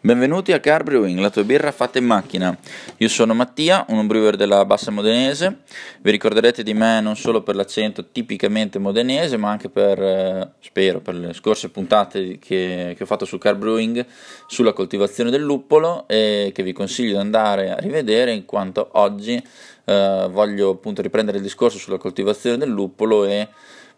Benvenuti a Car Brewing, la tua birra fatta in macchina. Io sono Mattia, un brewer della Bassa Modenese. Vi ricorderete di me non solo per l'accento tipicamente modenese, ma anche per, eh, spero, per le scorse puntate che, che, ho fatto su Car Brewing sulla coltivazione del luppolo e che vi consiglio di andare a rivedere in quanto oggi eh, voglio appunto riprendere il discorso sulla coltivazione del luppolo e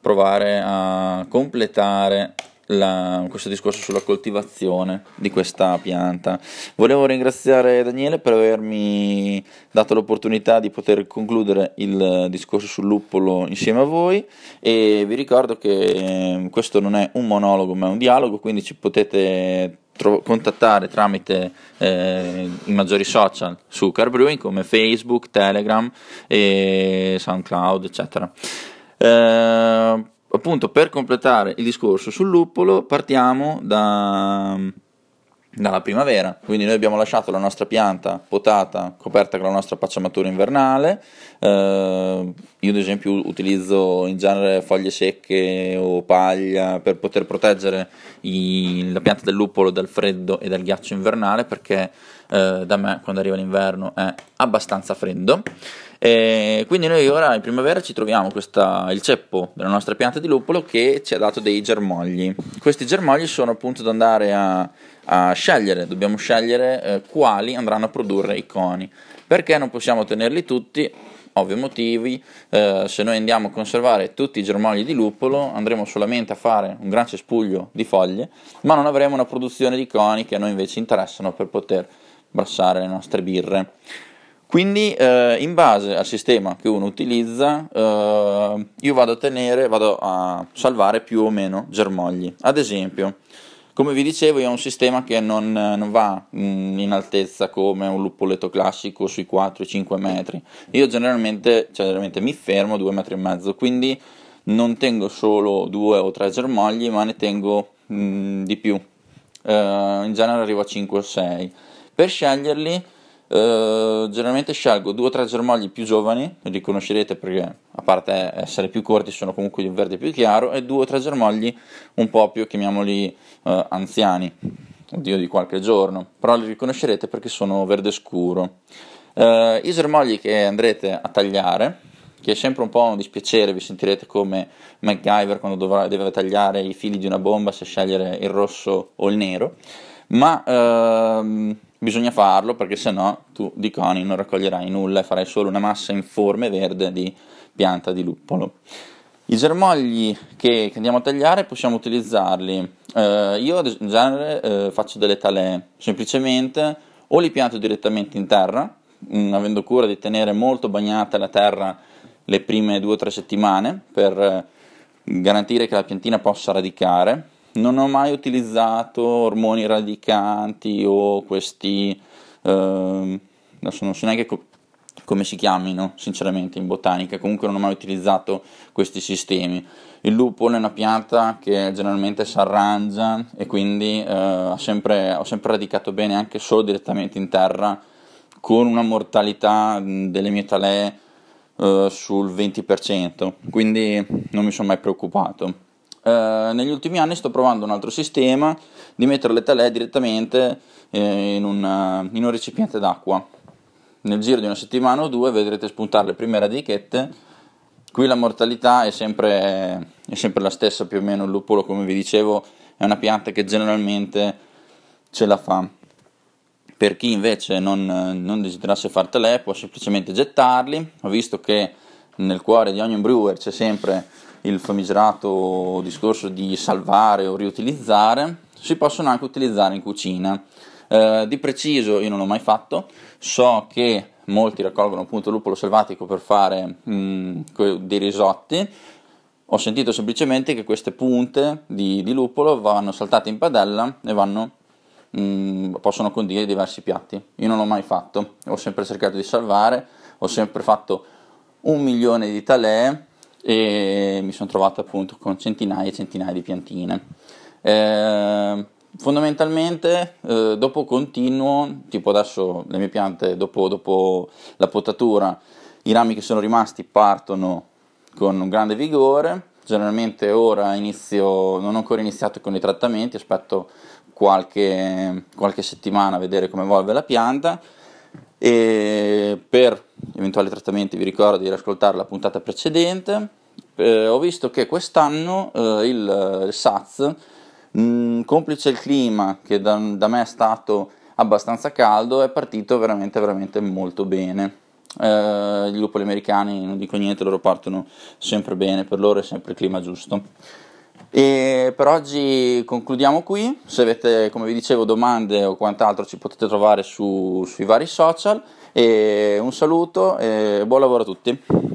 provare a completare la, questo discorso sulla coltivazione di questa pianta. Volevo ringraziare Daniele per avermi dato l'opportunità di poter concludere il discorso sul luppolo insieme a voi e vi ricordo che eh, questo non è un monologo ma è un dialogo, quindi ci potete contattare tramite eh, i maggiori social su Carbrewing come Facebook, Telegram e SoundCloud, eccetera. Eh, appunto per completare il discorso sul luppolo partiamo da, dalla primavera, quindi noi abbiamo lasciato la nostra pianta potata, coperta con la nostra pacciamatura invernale, eh, io ad esempio utilizzo in genere foglie secche o paglia per poter proteggere i, la pianta del luppolo dal freddo e dal ghiaccio invernale perché eh, da me quando arriva l'inverno è abbastanza freddo. E quindi noi ora in primavera ci troviamo questa, il ceppo della nostra pianta di luppolo che ci ha dato dei germogli. Questi germogli sono appunto da andare a, a scegliere, dobbiamo scegliere eh, quali andranno a produrre i coni. Perché non possiamo tenerli tutti? Ovvi motivi, eh, se noi andiamo a conservare tutti i germogli di luppolo andremo solamente a fare un gran cespuglio di foglie, ma non avremo una produzione di coni che a noi invece interessano per poter brassare le nostre birre. Quindi eh, in base al sistema che uno utilizza eh, io vado a tenere, vado a salvare più o meno germogli. Ad esempio, come vi dicevo, io ho un sistema che non, non va mm, in altezza come un luppoletto classico sui 4-5 metri. Io generalmente, cioè, generalmente mi fermo a 2 metri e mezzo, quindi non tengo solo 2 o 3 germogli, ma ne tengo mh, mm, di più. Uh, in genere arrivo a 5 o 6. Per sceglierli Uh, generalmente scelgo due o tre germogli più giovani, li riconoscerete perché a parte essere più corti sono comunque di un verde più chiaro, e due o tre germogli un po' più, chiamiamoli uh, anziani, oddio di qualche giorno, però li riconoscerete perché sono verde scuro. Uh, I germogli che andrete a tagliare, che è sempre un po' un dispiacere, vi sentirete come MacGyver quando dovrà, deve tagliare i fili di una bomba se scegliere il rosso o il nero, ma... Uh, bisogna farlo perché se no tu di coni non raccoglierai nulla e farai solo una massa informe verde di pianta di luppolo. I germogli che, andiamo a tagliare possiamo utilizzarli. Eh, io in genere eh, faccio delle talee, semplicemente o li pianto direttamente in terra, mh, avendo cura di tenere molto bagnata la terra le prime due o tre settimane per eh, garantire che la piantina possa radicare non ho mai utilizzato ormoni radicanti o questi, eh, adesso non so neanche co- come si chiamino sinceramente in botanica, comunque non ho mai utilizzato questi sistemi. Il lupolo è una pianta che generalmente si arrangia e quindi eh, ho, sempre, ho sempre radicato bene anche solo direttamente in terra con una mortalità delle mie talee eh, sul 20%, quindi non mi sono mai preoccupato. Eh, negli ultimi anni sto provando un altro sistema di mettere le talee direttamente eh, in, una, in, un recipiente d'acqua. Nel giro di una settimana o due vedrete spuntare le prime radichette. Qui la mortalità è sempre, è sempre la stessa, più o meno. Il lupolo, come vi dicevo, è una pianta che generalmente ce la fa. Per chi invece non, non desiderasse far telè, può semplicemente gettarli. Ho visto che nel cuore di ogni brewer c'è sempre il famigerato discorso di salvare o riutilizzare, si possono anche utilizzare in cucina. Eh, di preciso io non l'ho mai fatto, so che molti raccolgono appunto il luppolo selvatico per fare mh, mm, dei risotti, ho sentito semplicemente che queste punte di, di luppolo vanno saltate in padella e vanno, mh, mm, possono condire diversi piatti. Io non l'ho mai fatto, ho sempre cercato di salvare, ho sempre fatto un milione di talee e mi sono trovato appunto con centinaia e centinaia di piantine. Eh, fondamentalmente eh, dopo continuo, tipo adesso le mie piante dopo, dopo, la potatura, i rami che sono rimasti partono con un grande vigore, generalmente ora inizio, non ho ancora iniziato con i trattamenti, aspetto qualche, qualche settimana a vedere come evolve la pianta e per eventuali trattamenti vi ricordo di riascoltare la puntata precedente. Eh, ho visto che quest'anno eh, il, il SAZ, mh, complice il clima che da, da me è stato abbastanza caldo, è partito veramente veramente molto bene. Eh, gli lupoli americani, non dico niente, loro partono sempre bene, per loro è sempre il clima giusto. E per oggi concludiamo qui, se avete come vi dicevo domande o quant'altro ci potete trovare su, sui vari social e un saluto e buon lavoro a tutti.